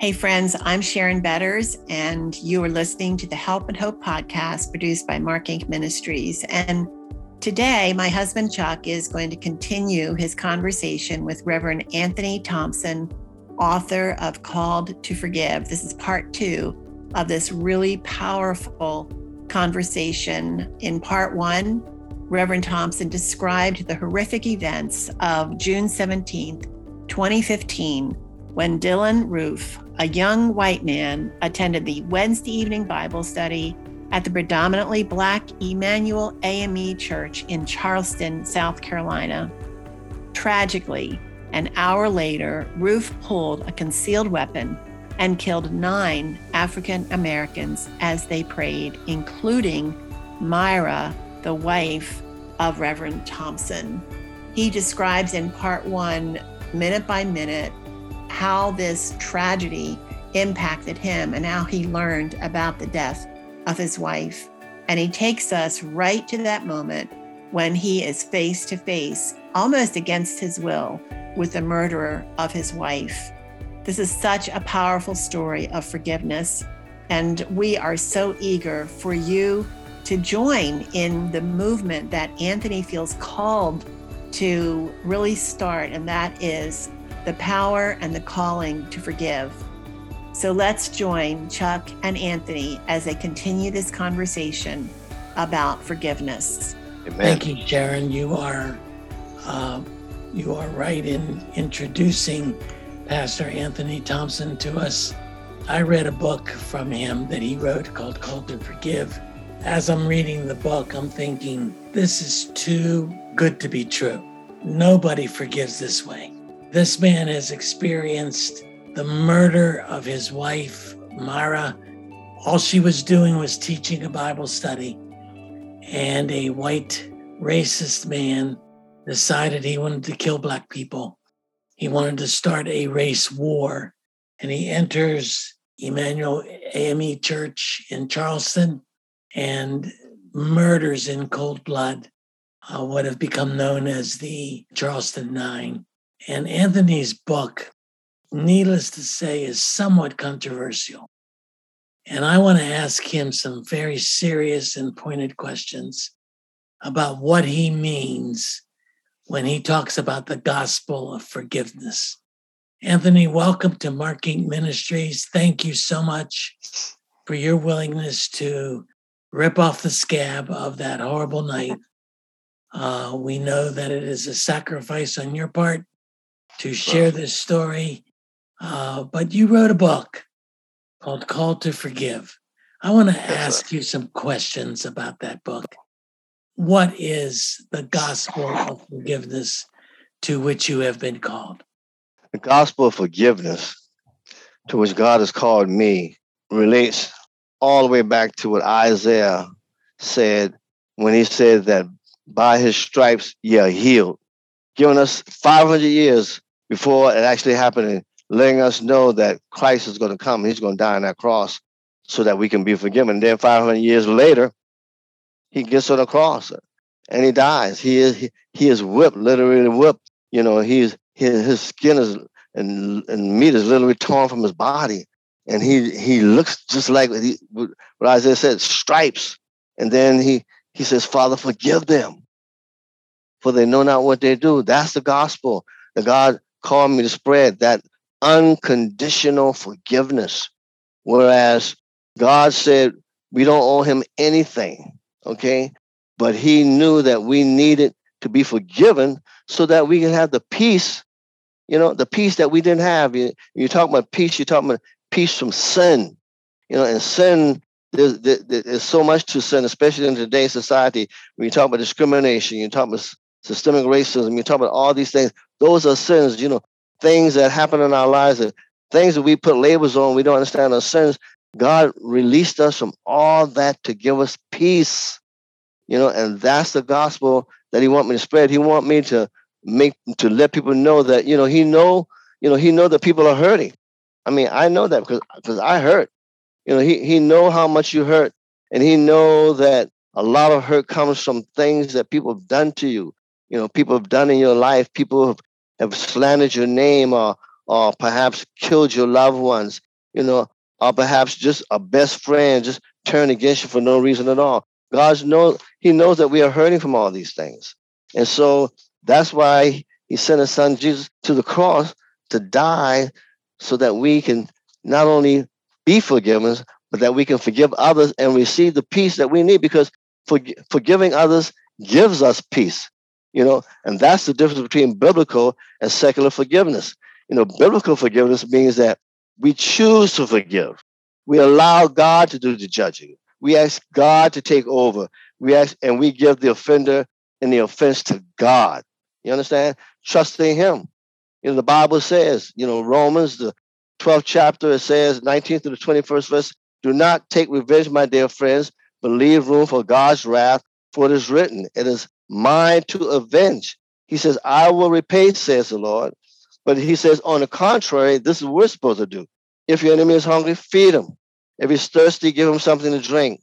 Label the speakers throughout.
Speaker 1: Hey, friends, I'm Sharon Betters, and you are listening to the Help and Hope podcast produced by MarkInc Ministries. And today, my husband Chuck is going to continue his conversation with Reverend Anthony Thompson, author of Called to Forgive. This is part two of this really powerful conversation. In part one, Reverend Thompson described the horrific events of June 17th, 2015, when Dylann Roof, a young white man, attended the Wednesday evening Bible study at the predominantly Black Emanuel AME Church in Charleston, South Carolina. Tragically, an hour later, Roof pulled a concealed weapon and killed nine African Americans as they prayed, including Myra, the wife of Reverend Thompson. He describes in part one, minute by minute, how this tragedy impacted him and how he learned about the death of his wife. And he takes us right to that moment when he is face to face, almost against his will, with the murderer of his wife. This is such a powerful story of forgiveness. And we are so eager for you to join in the movement that Anthony feels called to really start, and that is the power and the calling to forgive. So let's join Chuck and Anthony as they continue this conversation about forgiveness.
Speaker 2: Amen. Thank you, Sharon. You are uh, you are right in introducing Pastor Anthony Thompson to us. I read a book from him that he wrote called Called to Forgive as I'm reading the book, I'm thinking, this is too good to be true. Nobody forgives this way. This man has experienced the murder of his wife, Myra. All she was doing was teaching a Bible study, and a white racist man decided he wanted to kill Black people. He wanted to start a race war, and he enters Emanuel AME Church in Charleston and murders in cold blood, uh, what have become known as the Charleston Nine. And Anthony's book, needless to say, is somewhat controversial. And I want to ask him some very serious and pointed questions about what he means when he talks about the gospel of forgiveness. Anthony, welcome to MarkInc Ministries. Thank you so much for your willingness to rip off the scab of that horrible night. Uh, we know that it is a sacrifice on your part to share this story. Uh, but you wrote a book called Call to Forgive. I want to ask you some questions about that book. What is the gospel of forgiveness to which you have been called?
Speaker 3: The gospel of forgiveness to which God has called me relates all the way back to what Isaiah said when he said that by his stripes ye are healed, giving us 500 years before it actually happened letting us know that Christ is going to come. He's going to die on that cross so that we can be forgiven. And then 500 years later, he gets on the cross and he dies. He is he, he is whipped, literally whipped. You know, he's his, his skin is and, and meat is literally torn from his body and he he looks just like he, what Isaiah said, stripes. And then he he says, Father, forgive them, for they know not what they do. That's the gospel The God called me to spread that unconditional forgiveness. Whereas God said we don't owe him anything, okay? But he knew that we needed to be forgiven so that we can have the peace, you know, the peace that we didn't have. You, you talk about peace, you talk about peace from sin. You know, and sin, there's, there's so much to sin, especially in today's society. When you talk about discrimination, you talk about systemic racism, you talk about all these things. Those are sins, you know, things that happen in our lives, and things that we put labels on, we don't understand are sins. God released us from all that to give us peace. You know, and that's the gospel that He want me to spread. He want me to make to let people know that you know He know you know He know that people are hurting. I mean, I know that because because I hurt. You know, he he know how much you hurt, and he know that a lot of hurt comes from things that people have done to you. You know, people have done in your life. People have, have slandered your name, or or perhaps killed your loved ones. you know, or perhaps just a best friend just turned against you for no reason at all. God knows He knows that we are hurting from all these things. And so that's why He sent His Son Jesus to the cross to die so that we can not only be forgiven, but that we can forgive others and receive the peace that we need because for, forgiving others gives us peace. You know, and that's the difference between biblical and secular forgiveness. You know, biblical forgiveness means that we choose to forgive. We allow God to do the judging. We ask God to take over. We ask, and we give the offender and the offense to God. You understand? Trusting Him. You know, the Bible says, you know, Romans, the 12th chapter, it says, 19th to the 21st verse, do not take revenge, my dear friends, but leave room for God's wrath, for it is written, it is mine to avenge. He says, I will repay, says the Lord. But he says, on the contrary, this is what we're supposed to do. If your enemy is hungry, feed him. If he's thirsty, give him something to drink.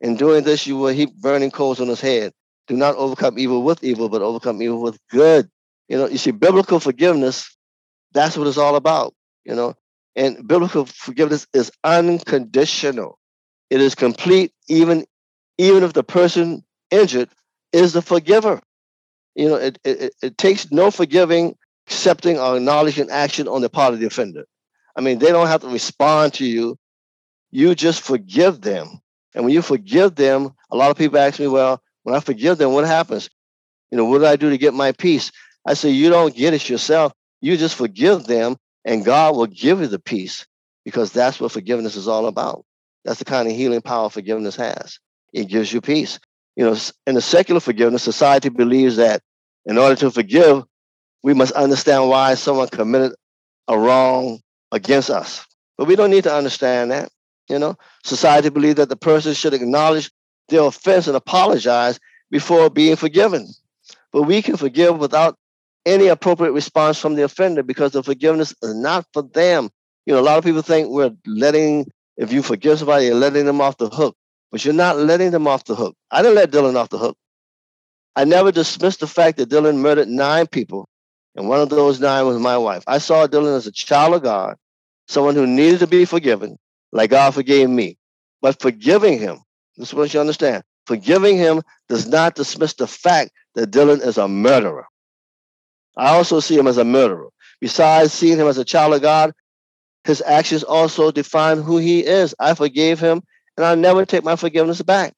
Speaker 3: In doing this, you will heap burning coals on his head. Do not overcome evil with evil, but overcome evil with good. You know, you see, biblical forgiveness, that's what it's all about, you know. And biblical forgiveness is unconditional. It is complete, even, even if the person injured is the forgiver. You know, it, it, it takes no forgiving, accepting, or acknowledging action on the part of the offender. I mean, they don't have to respond to you. You just forgive them. And when you forgive them, a lot of people ask me, well, when I forgive them, what happens? You know, what do I do to get my peace? I say, you don't get it yourself. You just forgive them, and God will give you the peace because that's what forgiveness is all about. That's the kind of healing power forgiveness has. It gives you peace. You know, in the secular forgiveness, society believes that in order to forgive, we must understand why someone committed a wrong against us. But we don't need to understand that. You know, society believes that the person should acknowledge their offense and apologize before being forgiven. But we can forgive without any appropriate response from the offender because the forgiveness is not for them. You know, a lot of people think we're letting, if you forgive somebody, you're letting them off the hook, but you're not letting them off the hook. I didn't let Dylann off the hook. I never dismissed the fact that Dylann murdered nine people, and one of those nine was my wife. I saw Dylann as a child of God, someone who needed to be forgiven, like God forgave me. But forgiving him, this is what you understand. Forgiving him does not dismiss the fact that Dylann is a murderer. I also see him as a murderer. Besides seeing him as a child of God, his actions also define who he is. I forgave him, and I'll never take my forgiveness back.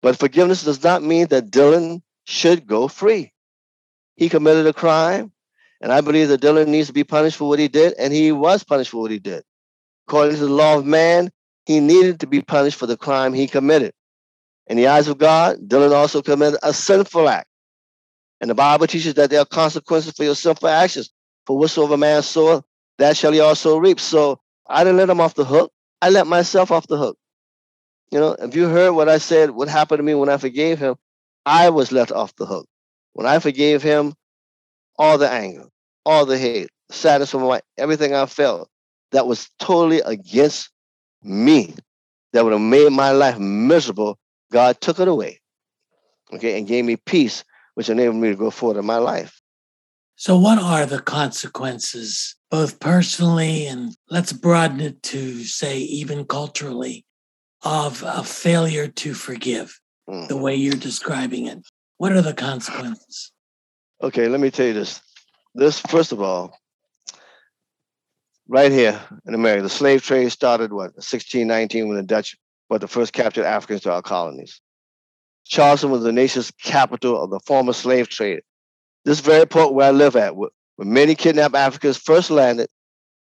Speaker 3: But forgiveness does not mean that Dylann should go free. He committed a crime, and I believe that Dylann needs to be punished for what he did, and he was punished for what he did. According to the law of man, he needed to be punished for the crime he committed. In the eyes of God, Dylann also committed a sinful act. And the Bible teaches that there are consequences for your sinful actions. For whatsoever man soweth, that shall he also reap. So I didn't let him off the hook. I let myself off the hook. You know, if you heard what I said, what happened to me when I forgave him, I was let off the hook. When I forgave him, all the anger, all the hate, sadness from my everything I felt that was totally against me, that would have made my life miserable, God took it away. Okay, and gave me peace, which enabled me to go forward in my life.
Speaker 2: So, what are the consequences, both personally and let's broaden it to say even culturally, of a failure to forgive mm. the way you're describing it? What are the consequences?
Speaker 3: Okay, let me tell you this. This, first of all, right here in America, the slave trade started what 1619 when the Dutch were the first captured Africans to our colonies. Charleston was the nation's capital of the former slave trade. This very port where I live at, where many kidnapped Africans first landed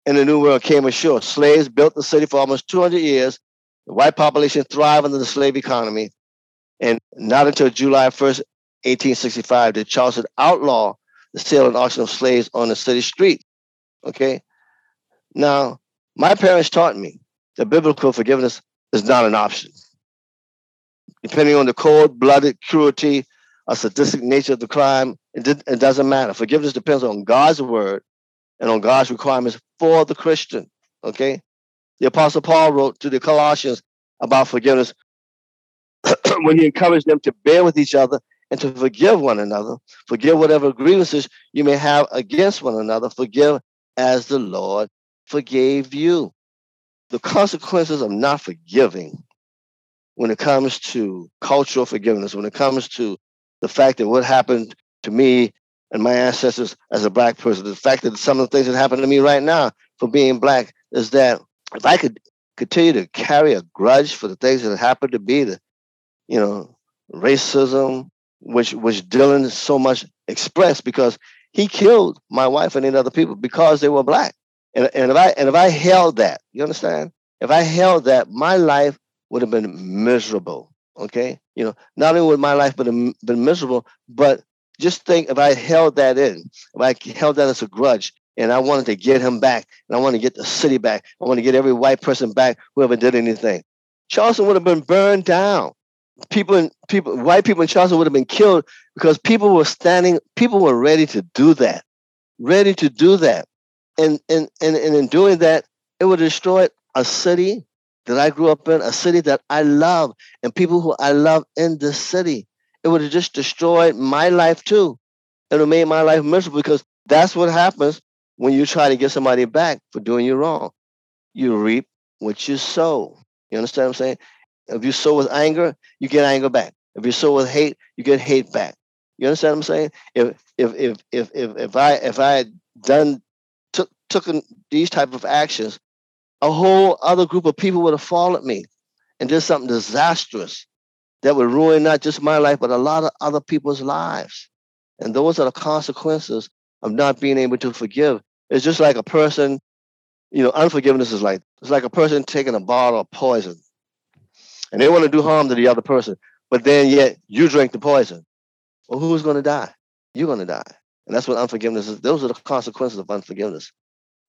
Speaker 3: in the New World came ashore. Slaves built the city for almost 200 years. The white population thrived under the slave economy. And not until July 1st, 1865, did Charleston outlaw the sale and auction of slaves on the city street. Okay. Now, my parents taught me that biblical forgiveness is not an option. Depending on the cold blooded cruelty or sadistic nature of the crime, it, did, it doesn't matter. Forgiveness depends on God's word and on God's requirements for the Christian. Okay? The Apostle Paul wrote to the Colossians about forgiveness when he encouraged them to bear with each other and to forgive one another. Forgive whatever grievances you may have against one another. Forgive as the Lord forgave you. the consequences of not forgiving when it comes to cultural forgiveness, when it comes to the fact that what happened to me and my ancestors as a black person, the fact that some of the things that happen to me right now for being black is that if I could continue to carry a grudge for the things that happened to be the, you know, racism, which which Dylann so much expressed because he killed my wife and eight other people because they were black. And, and if I and if I held that, you understand? If I held that, my life would have been miserable. Okay, you know, not only would my life been been miserable, but just think if I held that in, if I held that as a grudge, and I wanted to get him back, and I want to get the city back, I want to get every white person back who ever did anything. Charleston would have been burned down. People in people, white people in Charleston would have been killed because people were standing, people were ready to do that, ready to do that, and and and, and in doing that, it would destroy a city that I grew up in, a city that I love, and people who I love in this city. It would have just destroyed my life too. It would have made my life miserable because that's what happens when you try to get somebody back for doing you wrong. You reap what you sow. You understand what I'm saying? If you sow with anger, you get anger back. If you sow with hate, you get hate back. You understand what I'm saying? If if if if if, if I if I had done took took these type of actions, a whole other group of people would have followed me and did something disastrous that would ruin not just my life, but a lot of other people's lives. And those are the consequences of not being able to forgive. It's just like a person, you know, unforgiveness is like it's like a person taking a bottle of poison and they want to do harm to the other person, but then yet you drink the poison. Well, who's going to die? You're going to die. And that's what unforgiveness is. Those are the consequences of unforgiveness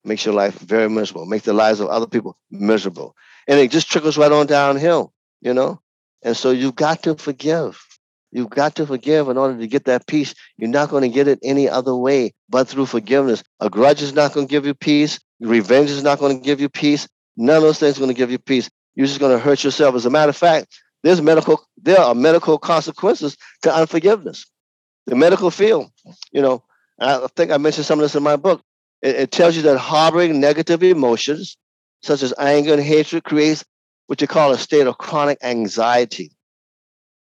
Speaker 3: makes your life very miserable, makes the lives of other people miserable. And it just trickles right on downhill, you know? And so you've got to forgive. You've got to forgive in order to get that peace. You're not going to get it any other way but through forgiveness. A grudge is not going to give you peace. Revenge is not going to give you peace. None of those things are going to give you peace. You're just going to hurt yourself. As a matter of fact, there's medical, there are medical consequences to unforgiveness. The medical field, you know, I think I mentioned some of this in my book. It, it tells you that harboring negative emotions, such as anger and hatred, creates what you call a state of chronic anxiety.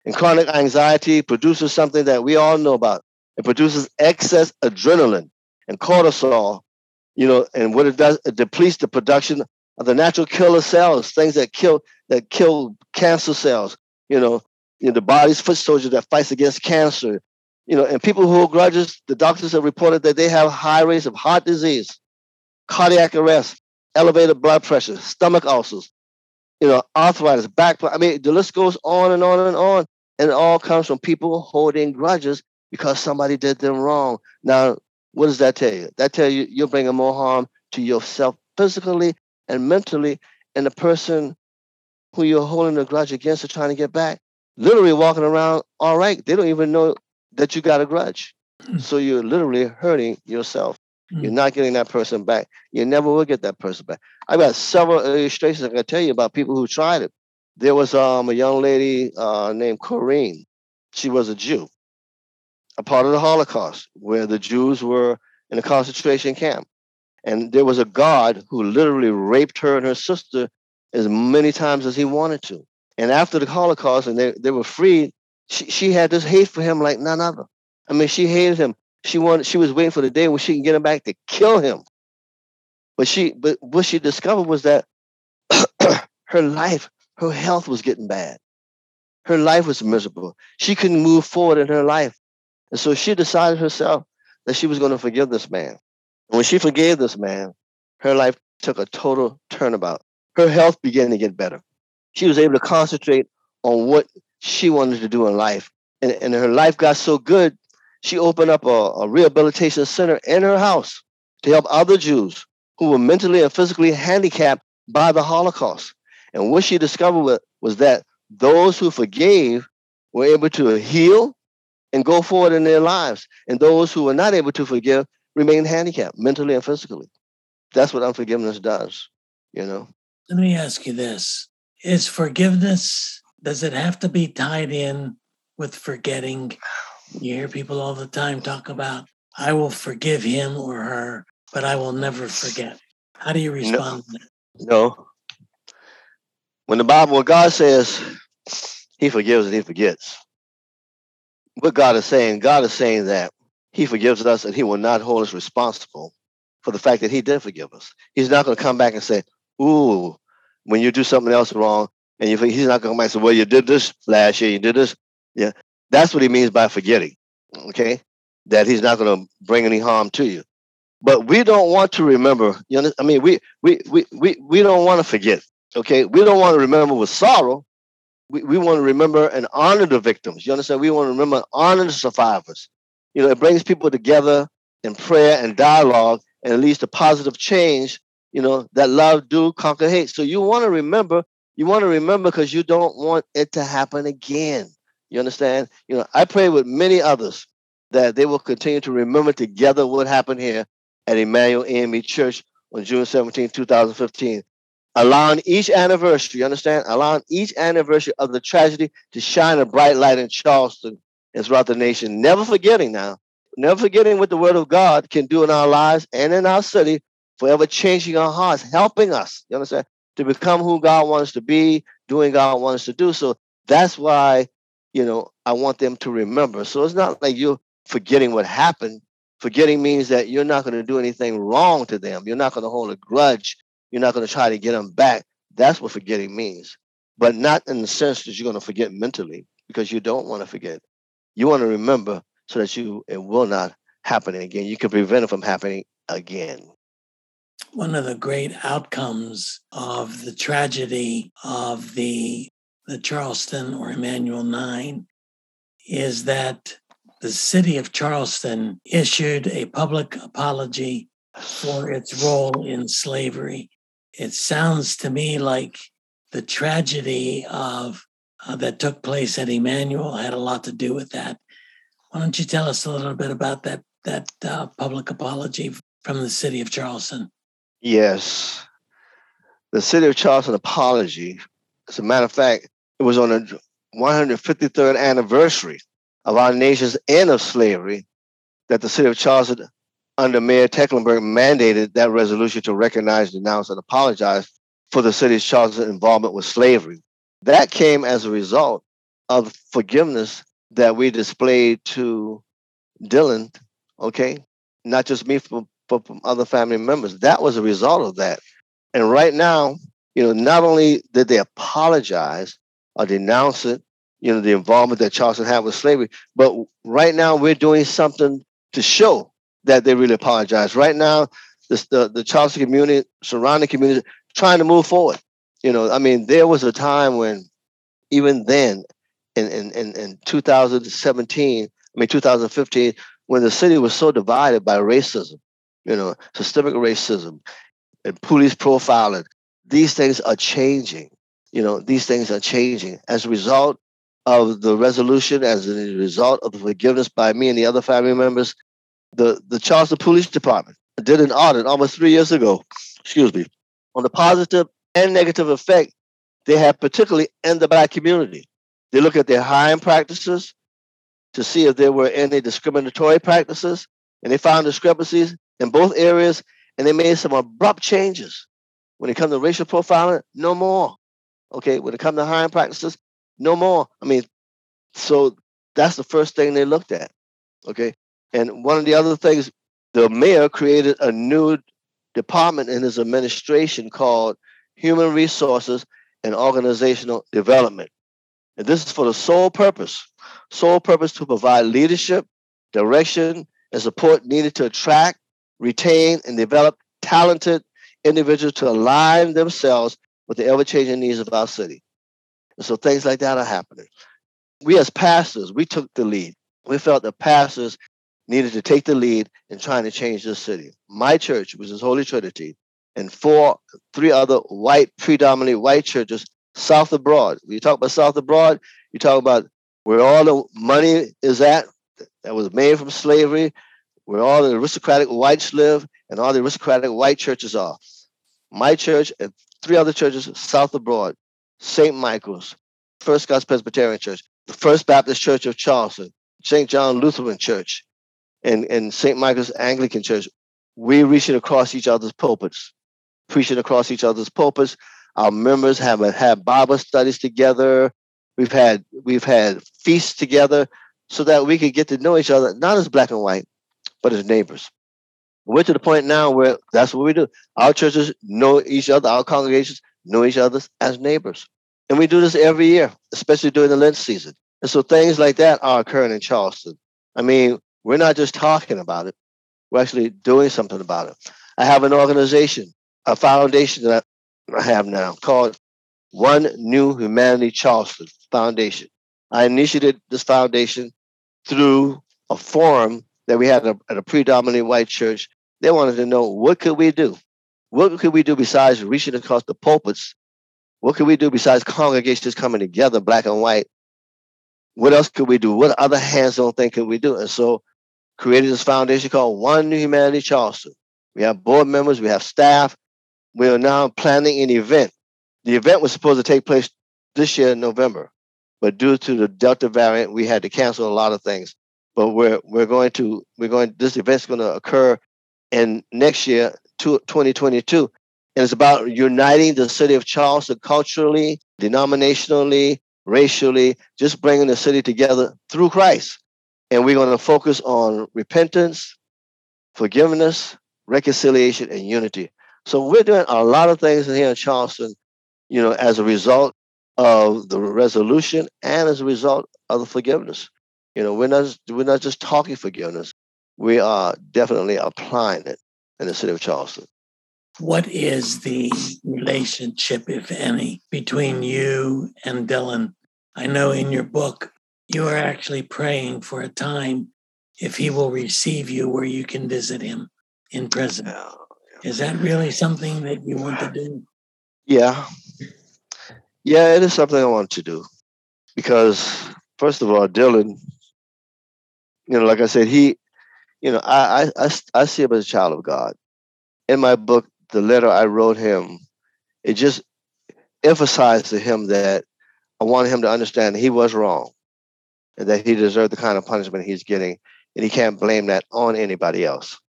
Speaker 3: And chronic anxiety produces something that we all know about. It produces excess adrenaline and cortisol, you know, and what it does, it depletes the production of the natural killer cells, things that kill that kill cancer cells, you know, you know the body's foot soldier that fights against cancer, you know, and people who hold grudges, the doctors have reported that they have high rates of heart disease, cardiac arrest, elevated blood pressure, stomach ulcers, you know, arthritis, back. I mean, the list goes on and on and on, and it all comes from people holding grudges because somebody did them wrong. Now, what does that tell you? That tell you you're bringing more harm to yourself physically and mentally, and the person who you're holding a grudge against or trying to get back, literally walking around all right. They don't even know that you got a grudge. Mm. So you're literally hurting yourself. Mm. You're not getting that person back. You never will get that person back. I've got several illustrations I can tell you about people who tried it. There was um, a young lady uh, named Corinne. She was a Jew, a part of the Holocaust, where the Jews were in a concentration camp. And there was a guard who literally raped her and her sister as many times as he wanted to. And after the Holocaust, and they, they were freed, she, she had this hate for him like none other. I mean, she hated him. She wanted she was waiting for the day when she can get him back to kill him. But she but what she discovered was that her life, her health was getting bad. Her life was miserable. She couldn't move forward in her life. And so she decided herself that she was going to forgive this man. And when she forgave this man, her life took a total turnabout. Her health began to get better. She was able to concentrate on what she wanted to do in life. And, and her life got so good, she opened up a, a rehabilitation center in her house to help other Jews who were mentally and physically handicapped by the Holocaust. And what she discovered was that those who forgave were able to heal and go forward in their lives. And those who were not able to forgive remained handicapped mentally and physically. That's what unforgiveness does, you know.
Speaker 2: Let me ask you this Is forgiveness does it have to be tied in with forgetting? You hear people all the time talk about, I will forgive him or her, but I will never forget. How do you respond
Speaker 3: no, No. When the Bible, when God says he forgives and he forgets, what God is saying, God is saying that he forgives us and he will not hold us responsible for the fact that he did forgive us. He's not going to come back and say, ooh, when you do something else wrong, and you, think he's not going to come back and say, well, you did this last year, you did this. Yeah, that's what he means by forgetting, okay? That he's not going to bring any harm to you. But we don't want to remember, you know, I mean, we, we, we, we, we don't want to forget, okay? We don't want to remember with sorrow. We, we want to remember and honor the victims. You understand? We want to remember and honor the survivors. You know, it brings people together in prayer and dialogue and leads to positive change, you know, that love do conquer hate. So you want to remember, you want to remember because you don't want it to happen again. You understand? You know, I pray with many others that they will continue to remember together what happened here at Emanuel AME Church on June 17, 2015. Allowing each anniversary, you understand? Allowing each anniversary of the tragedy to shine a bright light in Charleston and throughout the nation. Never forgetting now never forgetting what the word of God can do in our lives and in our city, forever changing our hearts, helping us, you understand, to become who God wants to be, doing God wants to do. So that's why, you know, I want them to remember. So it's not like you're forgetting what happened. Forgetting means that you're not going to do anything wrong to them. You're not going to hold a grudge. You're not going to try to get them back. That's what forgetting means. But not in the sense that you're going to forget mentally, because you don't want to forget. You want to remember so that you it will not happen again. You can prevent it from happening again.
Speaker 2: One of the great outcomes of the tragedy of the the Charleston or Emanuel 9 is that the city of Charleston issued a public apology for its role in slavery. It sounds to me like the tragedy of uh, that took place at Emanuel had a lot to do with that. Why don't you tell us a little bit about that that uh, public apology from the city of Charleston?
Speaker 3: Yes, the city of Charleston apology. As a matter of fact, it was on the 153rd anniversary of our nation's end of slavery that the city of Charleston, under Mayor Tecklenburg, mandated that resolution to recognize, denounce, and apologize for the city's Charleston involvement with slavery. That came as a result of forgiveness that we displayed to Dylann, okay, not just me, but from other family members. That was a result of that. And right now, you know, not only did they apologize or denounce it, you know, the involvement that Charleston had with slavery, but right now we're doing something to show that they really apologize. Right now, the, the Charleston community, surrounding community, trying to move forward. You know, I mean, there was a time when even then, in, in, in, in 2017, I mean 2015, when the city was so divided by racism, you know, systemic racism and police profiling. These things are changing. You know, these things are changing as a result of the resolution, as a result of the forgiveness by me and the other family members. The the Charleston Police Department did an audit almost three years ago. Excuse me, on the positive and negative effect they have, particularly in the black community. They look at their hiring practices to see if there were any discriminatory practices, and they found discrepancies in both areas, and they made some abrupt changes. When it comes to racial profiling, no more. Okay, when it comes to hiring practices, no more. I mean, so that's the first thing they looked at. Okay, and one of the other things, the mayor created a new department in his administration called Human Resources and Organizational Development. And this is for the sole purpose, sole purpose to provide leadership, direction, and support needed to attract, retain, and develop talented individuals to align themselves with the ever-changing needs of our city. And so things like that are happening. We as pastors, we took the lead. We felt that pastors needed to take the lead in trying to change this city. My church, which is Holy Trinity, and four, three other white, predominantly white churches South abroad. Broad. When you talk about South abroad, you talk about where all the money is at that was made from slavery, where all the aristocratic whites live, and all the aristocratic white churches are. My church and three other churches south of Broad, St. Michael's, First Scots Presbyterian Church, the First Baptist Church of Charleston, St. John Lutheran Church, and, and St. Michael's Anglican Church. We're reaching across each other's pulpits, preaching across each other's pulpits, Our members have had Bible studies together. We've had we've had feasts together so that we could get to know each other, not as black and white, but as neighbors. We're to the point now where that's what we do. Our churches know each other, our congregations know each other as neighbors. And we do this every year, especially during the Lent season. And so things like that are occurring in Charleston. I mean, we're not just talking about it, we're actually doing something about it. I have an organization, a foundation that I have now called One New Humanity Charleston Foundation. I initiated this foundation through a forum that we had a, at a predominantly white church. They wanted to know what could we do? What could we do besides reaching across the pulpits? What could we do besides congregations coming together, black and white? What else could we do? What other hands-on thing could we do? And so created this foundation called One New Humanity Charleston. We have board members, we have staff. We are now planning an event. The event was supposed to take place this year in November, but due to the Delta variant, we had to cancel a lot of things. But we're we're going to we're going this event's going to occur in next year, 2022, and it's about uniting the city of Charleston culturally, denominationally, racially, just bringing the city together through Christ. And we're going to focus on repentance, forgiveness, reconciliation, and unity. So we're doing a lot of things here in Charleston, you know, as a result of the resolution and as a result of the forgiveness. You know, we're not we're not just talking forgiveness. We are definitely applying it in the city of Charleston.
Speaker 2: What is the relationship, if any, between you and Dylann? I know in your book you are actually praying for a time if he will receive you where you can visit him in prison. Is that really something that you want to do?
Speaker 3: Yeah. Yeah, it is something I want to do. Because first of all, Dylann, you know, like I said, he, you know, I I I, I see him as a child of God. In my book, the letter I wrote him, it just emphasized to him that I wanted him to understand he was wrong and that he deserved the kind of punishment he's getting, and he can't blame that on anybody else.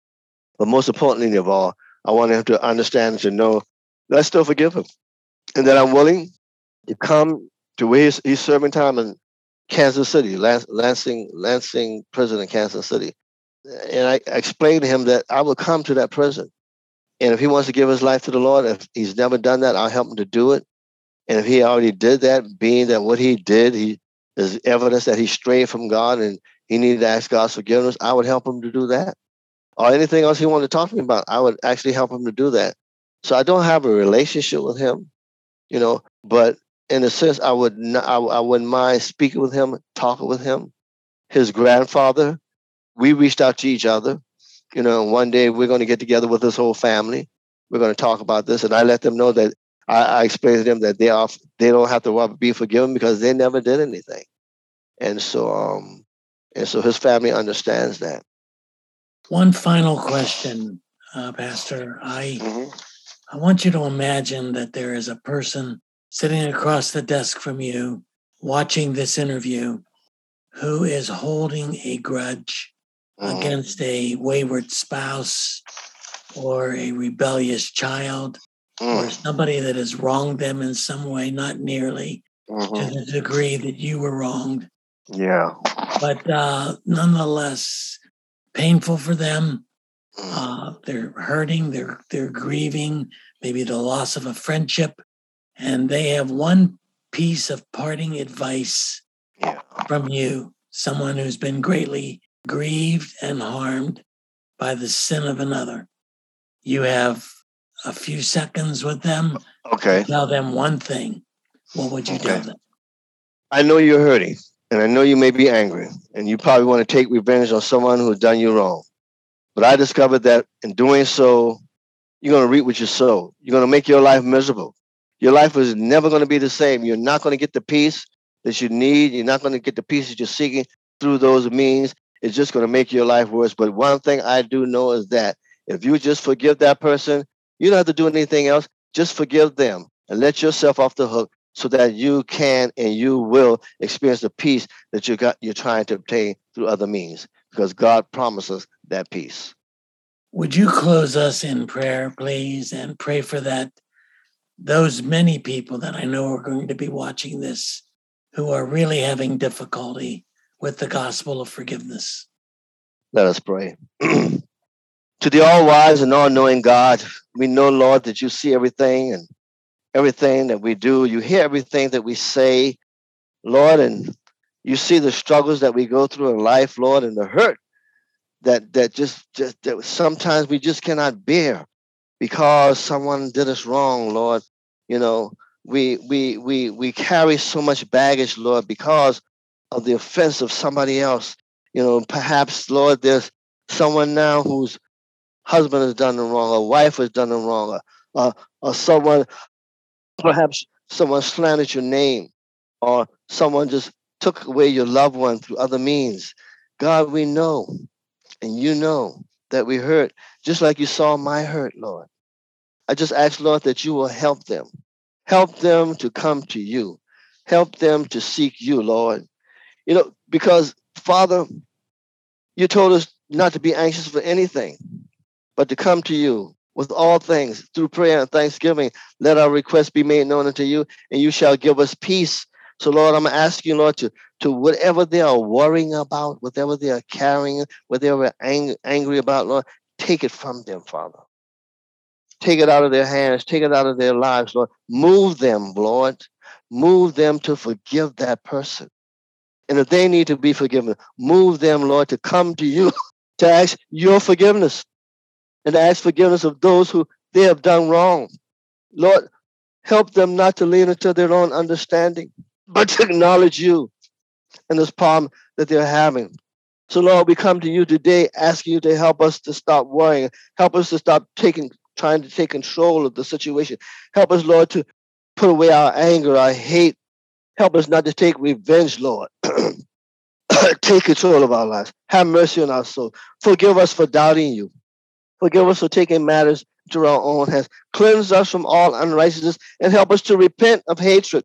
Speaker 3: But most importantly of all, I want him to understand and to know that I still forgive him and that I'm willing to come to where he's, he's serving time in Kansas City, Lansing, Lansing prison in Kansas City. And I explained to him that I will come to that prison. And if he wants to give his life to the Lord, if he's never done that, I'll help him to do it. And if he already did that, being that what he did, he is evidence that he strayed from God and he needed to ask God's forgiveness, I would help him to do that or anything else he wanted to talk to me about, I would actually help him to do that. So I don't have a relationship with him, you know, but in a sense, I would not, I, I wouldn't mind speaking with him, talking with him. His grandfather, we reached out to each other, you know, and one day we're going to get together with his whole family. We're going to talk about this, and I let them know that I, I explained to them that they are they don't have to be forgiven because they never did anything, and so um, and so his family understands that.
Speaker 2: One final question, uh, Pastor. I mm-hmm. I want you to imagine that there is a person sitting across the desk from you, watching this interview, who is holding a grudge mm-hmm. against a wayward spouse or a rebellious child mm. or somebody that has wronged them in some way, not nearly mm-hmm. to the degree that you were wronged.
Speaker 3: Yeah.
Speaker 2: But uh, nonetheless, painful for them. Mm. Uh, they're hurting, they're they're grieving, maybe the loss of a friendship, and they have one piece of parting advice yeah. from you, someone who's been greatly grieved and harmed by the sin of another. You have a few seconds with them.
Speaker 3: Okay.
Speaker 2: tell them one thing. What would you okay. tell them?
Speaker 3: I know you're hurting. And I know you may be angry and you probably want to take revenge on someone who's done you wrong. But I discovered that in doing so, you're going to reap what you sow. You're going to make your life miserable. Your life is never going to be the same. You're not going to get the peace that you need. You're not going to get the peace that you're seeking through those means. It's just going to make your life worse. But one thing I do know is that if you just forgive that person, you don't have to do anything else. Just forgive them and let yourself off the hook so that you can and you will experience the peace that you got you're trying to obtain through other means because God promises that peace.
Speaker 2: Would you close us in prayer, please, and pray for that those many people that I know are going to be watching this who are really having difficulty with the gospel of forgiveness.
Speaker 3: Let us pray. to the all wise and all knowing God, we know, Lord, that you see everything and everything that we do. You hear everything that we say, Lord, and you see the struggles that we go through in life, Lord, and the hurt that that just just that sometimes we just cannot bear because someone did us wrong, Lord. You know, we we we we carry so much baggage, Lord, because of the offense of somebody else. You know, perhaps, Lord, there's someone now whose husband has done the wrong, a wife has done the wrong, or, or, or someone, perhaps someone slandered your name, or someone just took away your loved one through other means. God, we know, and you know that we hurt, just like you saw my hurt, Lord. I just ask, Lord, that you will help them. Help them to come to you. Help them to seek you, Lord. You know, because, Father, you told us not to be anxious for anything, but to come to you with all things through prayer and thanksgiving. Let our requests be made known unto you, and you shall give us peace. So, Lord, I'm asking, Lord, to, to whatever they are worrying about, whatever they are carrying, whatever ang- angry about, Lord, take it from them, Father. Take it out of their hands, take it out of their lives, Lord. Move them, Lord. Move them to forgive that person. And if they need to be forgiven, move them, Lord, to come to you to ask your forgiveness and ask forgiveness of those who they have done wrong. Lord, help them not to lean into their own understanding, but to acknowledge you and this problem that they're having. So, Lord, we come to you today asking you to help us to stop worrying, help us to stop taking trying to take control of the situation. Help us, Lord, to put away our anger, our hate. Help us not to take revenge, Lord. take control of our lives. Have mercy on our soul. Forgive us for doubting you. Forgive us for taking matters to our own hands. Cleanse us from all unrighteousness and help us to repent of hatred,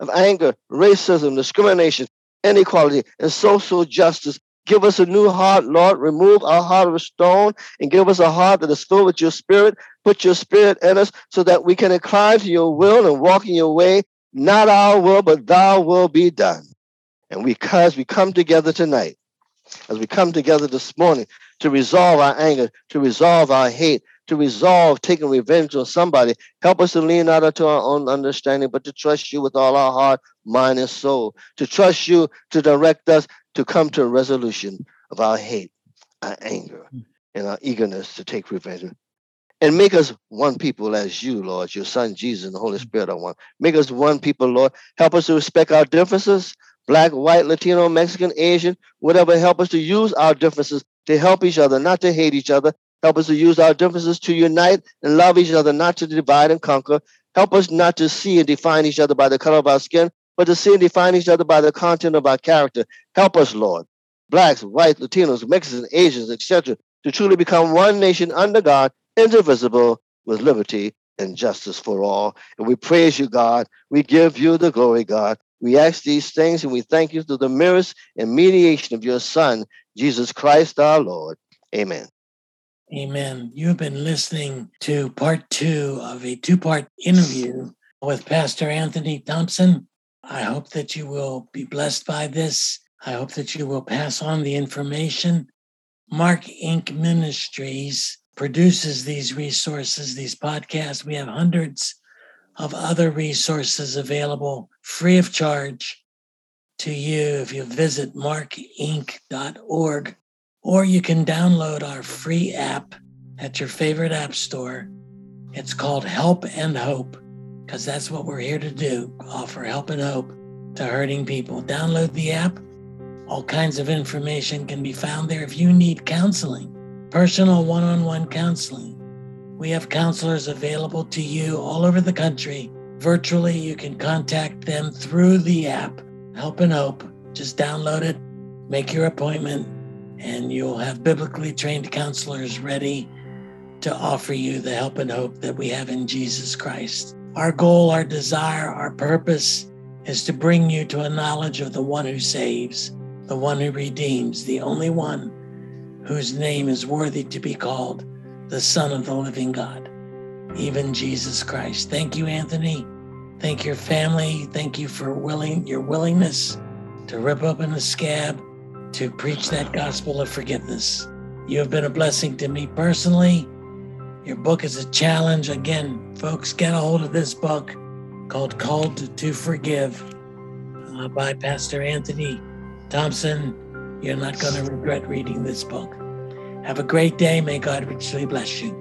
Speaker 3: of anger, racism, discrimination, inequality, and social justice Give us a new heart, Lord. Remove our heart of stone and give us a heart that is filled with your spirit. Put your spirit in us so that we can incline to your will and walk in your way. Not our will, but thy will be done. And because we come together tonight, as we come together this morning to resolve our anger, to resolve our hate, to resolve taking revenge on somebody, help us to lean not unto our own understanding, but to trust you with all our heart, mind, and soul. To trust you to direct us to come to a resolution of our hate, our anger, hmm. and our eagerness to take revenge. And make us one people as you, Lord, your Son Jesus and the Holy hmm. Spirit are one. Make us one people, Lord. Help us to respect our differences, black, white, Latino, Mexican, Asian, whatever. Help us to use our differences to help each other, not to hate each other. Help us to use our differences to unite and love each other, not to divide and conquer. Help us not to see and define each other by the color of our skin, but to see and define each other by the content of our character. Help us, Lord, blacks, whites, Latinos, Mexicans, Asians, etc., to truly become one nation under God, indivisible, with liberty and justice for all. And we praise you, God. We give you the glory, God. We ask these things and we thank you through the merits and mediation of your Son, Jesus Christ our Lord. Amen.
Speaker 2: Amen. You've been listening to part two of a two part interview with Pastor Anthony Thompson I hope that you will be blessed by this. I hope that you will pass on the information. MarkInc Ministries produces these resources, these podcasts. We have hundreds of other resources available free of charge to you if you visit markinc.org, or you can download our free app at your favorite app store. It's called Help and Hope because that's what we're here to do offer help and hope to hurting people. Download the app. All kinds of information can be found there if you need counseling, personal one on one counseling. We have counselors available to you all over the country. Virtually, you can contact them through the app, Help and Hope. Just download it, make your appointment, and you'll have biblically trained counselors ready to offer you the help and hope that we have in Jesus Christ. Our goal, our desire, our purpose is to bring you to a knowledge of the one who saves, the one who redeems, the only one whose name is worthy to be called the Son of the living God. even Jesus Christ. Thank you, Anthony. Thank your family. Thank you for willing your willingness to rip open the scab to preach that gospel of forgiveness. You have been a blessing to me personally. Your book is a challenge. Again, folks, get a hold of this book called Called to Forgive uh, by Pastor Anthony Thompson. You're not going to regret reading this book. Have a great day. May God richly bless you.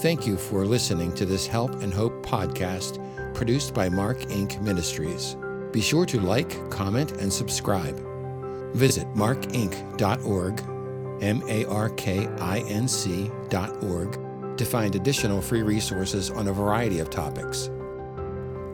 Speaker 4: Thank you for listening to this Help and Hope podcast produced by MarkInc Ministries. Be sure to like, comment, and subscribe. Visit markinc.org, M A R K I N C.org, to find additional free resources on a variety of topics.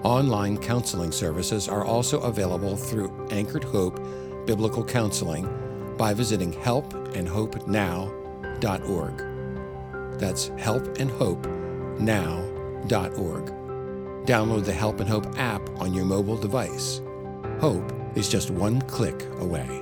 Speaker 4: Online counseling services are also available through Anchored Hope Biblical Counseling by visiting helpandhopenow.org. That's helpandhopenow.org. Download the Help and Hope app on your mobile device. Hope is just one click away.